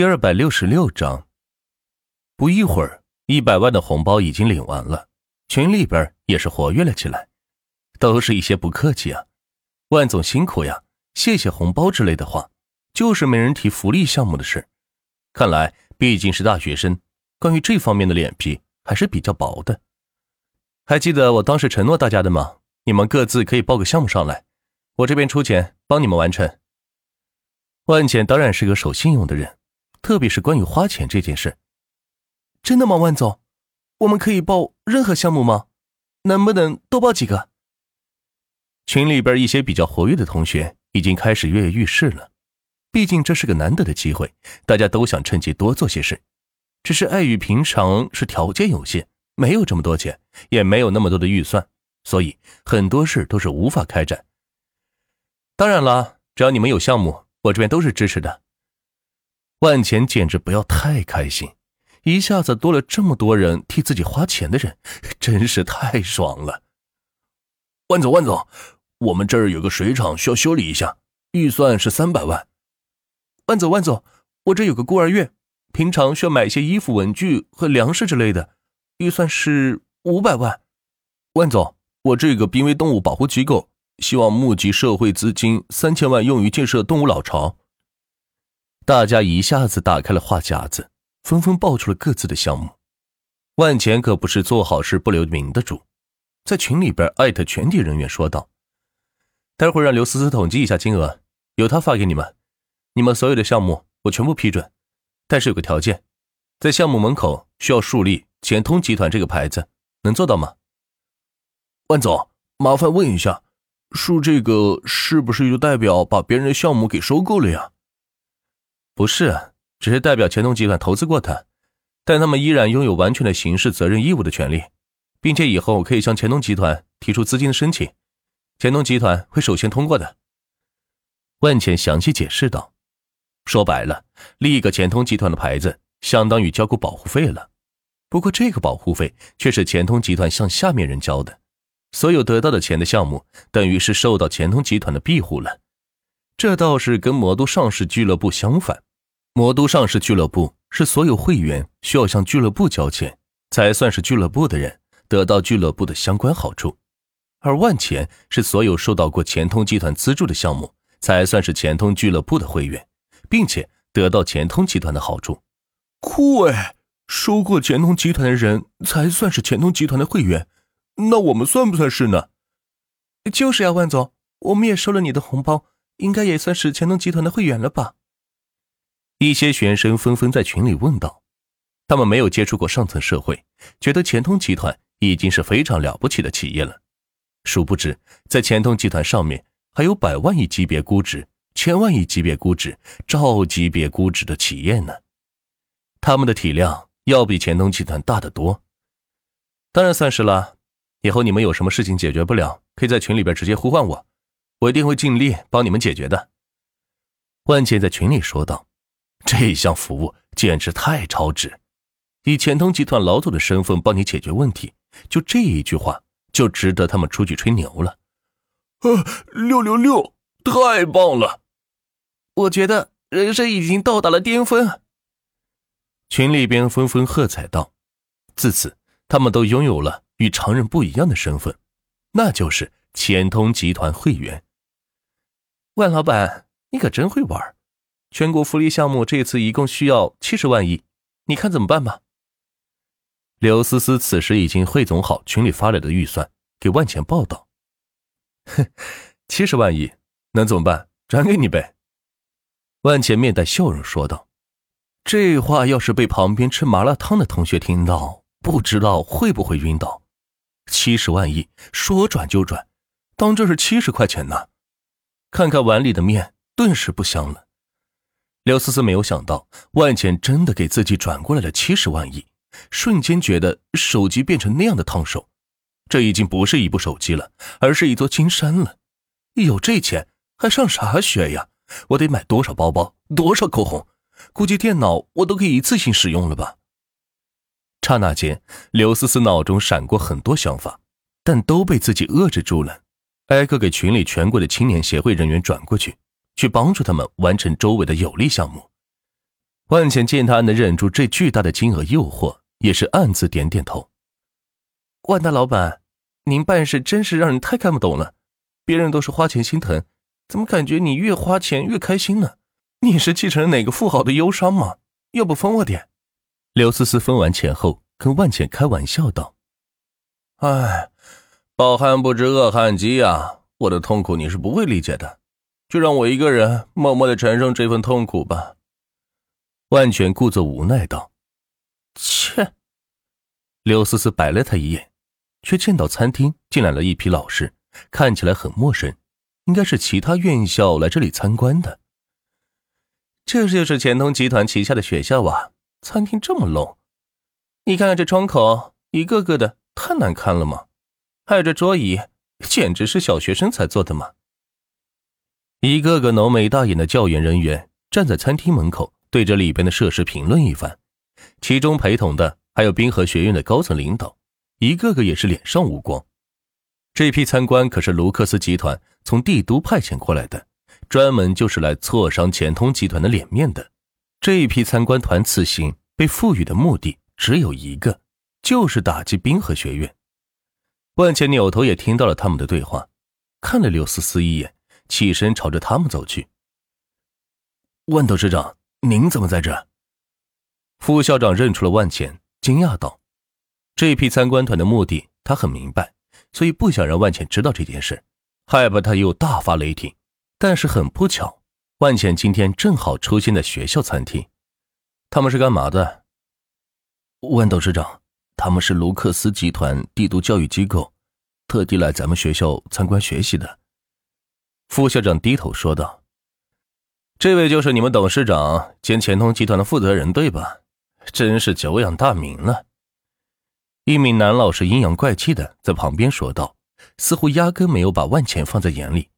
第二百六十六章。不一会儿，一百万的红包已经领完了，群里边也是活跃了起来，都是一些不客气啊，万总辛苦呀，谢谢红包之类的话，就是没人提福利项目的事。看来毕竟是大学生，关于这方面的脸皮还是比较薄的。还记得我当时承诺大家的吗？你们各自可以报个项目上来，我这边出钱帮你们完成。万浅当然是个守信用的人，特别是关于花钱这件事。真的吗，万总？我们可以报任何项目吗？能不能多报几个？群里边一些比较活跃的同学已经开始跃跃欲试了。毕竟这是个难得的机会，大家都想趁机多做些事。只是碍于平常是条件有限，没有这么多钱，也没有那么多的预算，所以很多事都是无法开展。当然了，只要你们有项目。我这边都是支持的。万钱简直不要太开心，一下子多了这么多人替自己花钱的人，真是太爽了。万总，万总，我们这儿有个水厂需要修理一下，预算是三百万。万总，万总，我这有个孤儿院，平常需要买些衣服、文具和粮食之类的，预算是五百万。万总，我这个濒危动物保护机构。希望募集社会资金三千万，用于建设动物老巢。大家一下子打开了话匣子，纷纷报出了各自的项目。万钱可不是做好事不留名的主，在群里边艾特全体人员说道：“待会让刘思思统计一下金额，由他发给你们。你们所有的项目我全部批准，但是有个条件，在项目门口需要树立钱通集团这个牌子，能做到吗？”万总，麻烦问一下。树这个是不是就代表把别人的项目给收购了呀？不是，只是代表钱通集团投资过他，但他们依然拥有完全的刑事责任义务的权利，并且以后可以向钱通集团提出资金的申请，钱通集团会首先通过的。万茜详细解释道：“说白了，立一个钱通集团的牌子，相当于交够保护费了。不过这个保护费却是钱通集团向下面人交的。”所有得到的钱的项目，等于是受到钱通集团的庇护了。这倒是跟魔都上市俱乐部相反。魔都上市俱乐部是所有会员需要向俱乐部交钱，才算是俱乐部的人得到俱乐部的相关好处。而万钱是所有受到过钱通集团资助的项目，才算是钱通俱乐部的会员，并且得到钱通集团的好处。酷哎！收过钱通集团的人才算是钱通集团的会员。那我们算不算是呢？就是呀，万总，我们也收了你的红包，应该也算是钱通集团的会员了吧？一些学生纷纷在群里问道。他们没有接触过上层社会，觉得钱通集团已经是非常了不起的企业了。殊不知，在钱通集团上面还有百万亿级别估值、千万亿级别估值、兆级别估值的企业呢。他们的体量要比钱通集团大得多。当然算是了。以后你们有什么事情解决不了，可以在群里边直接呼唤我，我一定会尽力帮你们解决的。万茜在群里说道：“这项服务简直太超值，以钱通集团老总的身份帮你解决问题，就这一句话就值得他们出去吹牛了。”啊，六六六，太棒了！我觉得人生已经到达了巅峰。群里边纷纷喝彩道：“自此，他们都拥有了。”与常人不一样的身份，那就是钱通集团会员。万老板，你可真会玩！全国福利项目这次一共需要七十万亿，你看怎么办吧？刘思思此时已经汇总好群里发来的预算，给万钱报道。哼，七十万亿能怎么办？转给你呗。万钱面带笑容说道：“这话要是被旁边吃麻辣烫的同学听到，不知道会不会晕倒。”七十万亿说转就转，当这是七十块钱呢？看看碗里的面，顿时不香了。刘思思没有想到，万钱真的给自己转过来了七十万亿，瞬间觉得手机变成那样的烫手。这已经不是一部手机了，而是一座金山了。有这钱还上啥学呀？我得买多少包包，多少口红？估计电脑我都可以一次性使用了吧？刹那间，刘思思脑中闪过很多想法，但都被自己遏制住了。挨个给群里全国的青年协会人员转过去，去帮助他们完成周围的有利项目。万茜见他能忍住这巨大的金额诱惑，也是暗自点点头。万大老板，您办事真是让人太看不懂了。别人都是花钱心疼，怎么感觉你越花钱越开心呢？你是继承了哪个富豪的忧伤吗？要不分我点？刘思思分完钱后，跟万茜开玩笑道：“哎，饱汉不知饿汉饥呀，我的痛苦你是不会理解的，就让我一个人默默的承受这份痛苦吧。”万全故作无奈道：“切。”刘思思白了他一眼，却见到餐厅进来了一批老师，看起来很陌生，应该是其他院校来这里参观的。这就是钱通集团旗下的学校啊！餐厅这么 low，你看看这窗口，一个个的太难看了吗？还有这桌椅，简直是小学生才坐的嘛！一个个浓眉大眼的教研人员站在餐厅门口。对着里边的设施评论一番，其中陪同的还有滨河学院的高层领导，一个个也是脸上无光。这批参观可是卢克斯集团从帝都派遣过来的，专门就是来挫伤钱通集团的脸面的。这一批参观团此行被赋予的目的只有一个，就是打击滨河学院。万茜扭头也听到了他们的对话，看了刘思思一眼，起身朝着他们走去。万董事长。您怎么在这？副校长认出了万钱，惊讶道：“这批参观团的目的他很明白，所以不想让万钱知道这件事，害怕他又大发雷霆。但是很不巧，万钱今天正好出现在学校餐厅。他们是干嘛的？”万董事长，他们是卢克斯集团帝都教育机构，特地来咱们学校参观学习的。副校长低头说道。这位就是你们董事长兼钱通集团的负责人，对吧？真是久仰大名了。一名男老师阴阳怪气的在旁边说道，似乎压根没有把万钱放在眼里。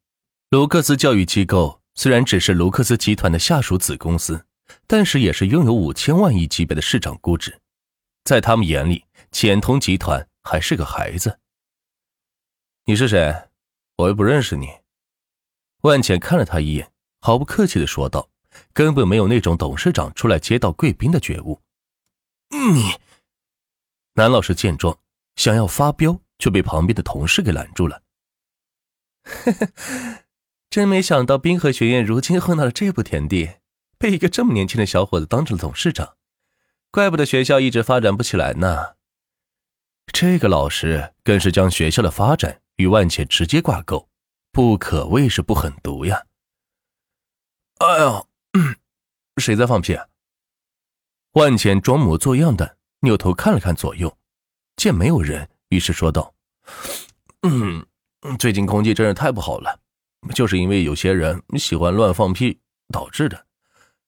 卢克斯教育机构虽然只是卢克斯集团的下属子公司，但是也是拥有五千万亿级别的市场估值，在他们眼里，钱通集团还是个孩子。你是谁？我又不认识你。万浅看了他一眼。毫不客气的说道，根本没有那种董事长出来接到贵宾的觉悟。你，男老师见状，想要发飙，却被旁边的同事给拦住了。呵呵，真没想到滨河学院如今混到了这步田地，被一个这么年轻的小伙子当成了董事长，怪不得学校一直发展不起来呢。这个老师更是将学校的发展与万茜直接挂钩，不可谓是不狠毒呀。哎呀，谁在放屁？啊万茜装模作样的扭头看了看左右，见没有人，于是说道：“，最近空气真是太不好了，就是因为有些人喜欢乱放屁导致的，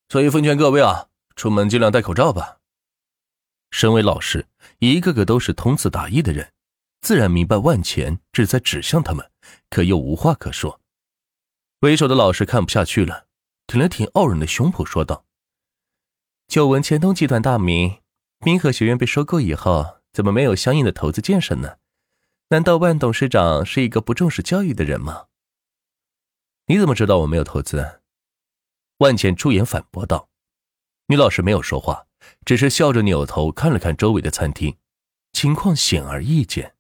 所以奉劝各位啊，出门尽量戴口罩吧。”身为老师，一个个都是通词达意的人，自然明白万钱是在指向他们，可又无话可说。为首的老师看不下去了。挺了挺傲人的胸脯，说道：“久闻钱通集团大名，滨河学院被收购以后，怎么没有相应的投资建设呢？难道万董事长是一个不重视教育的人吗？”你怎么知道我没有投资？万茜出言反驳道。女老师没有说话，只是笑着扭头看了看周围的餐厅，情况显而易见。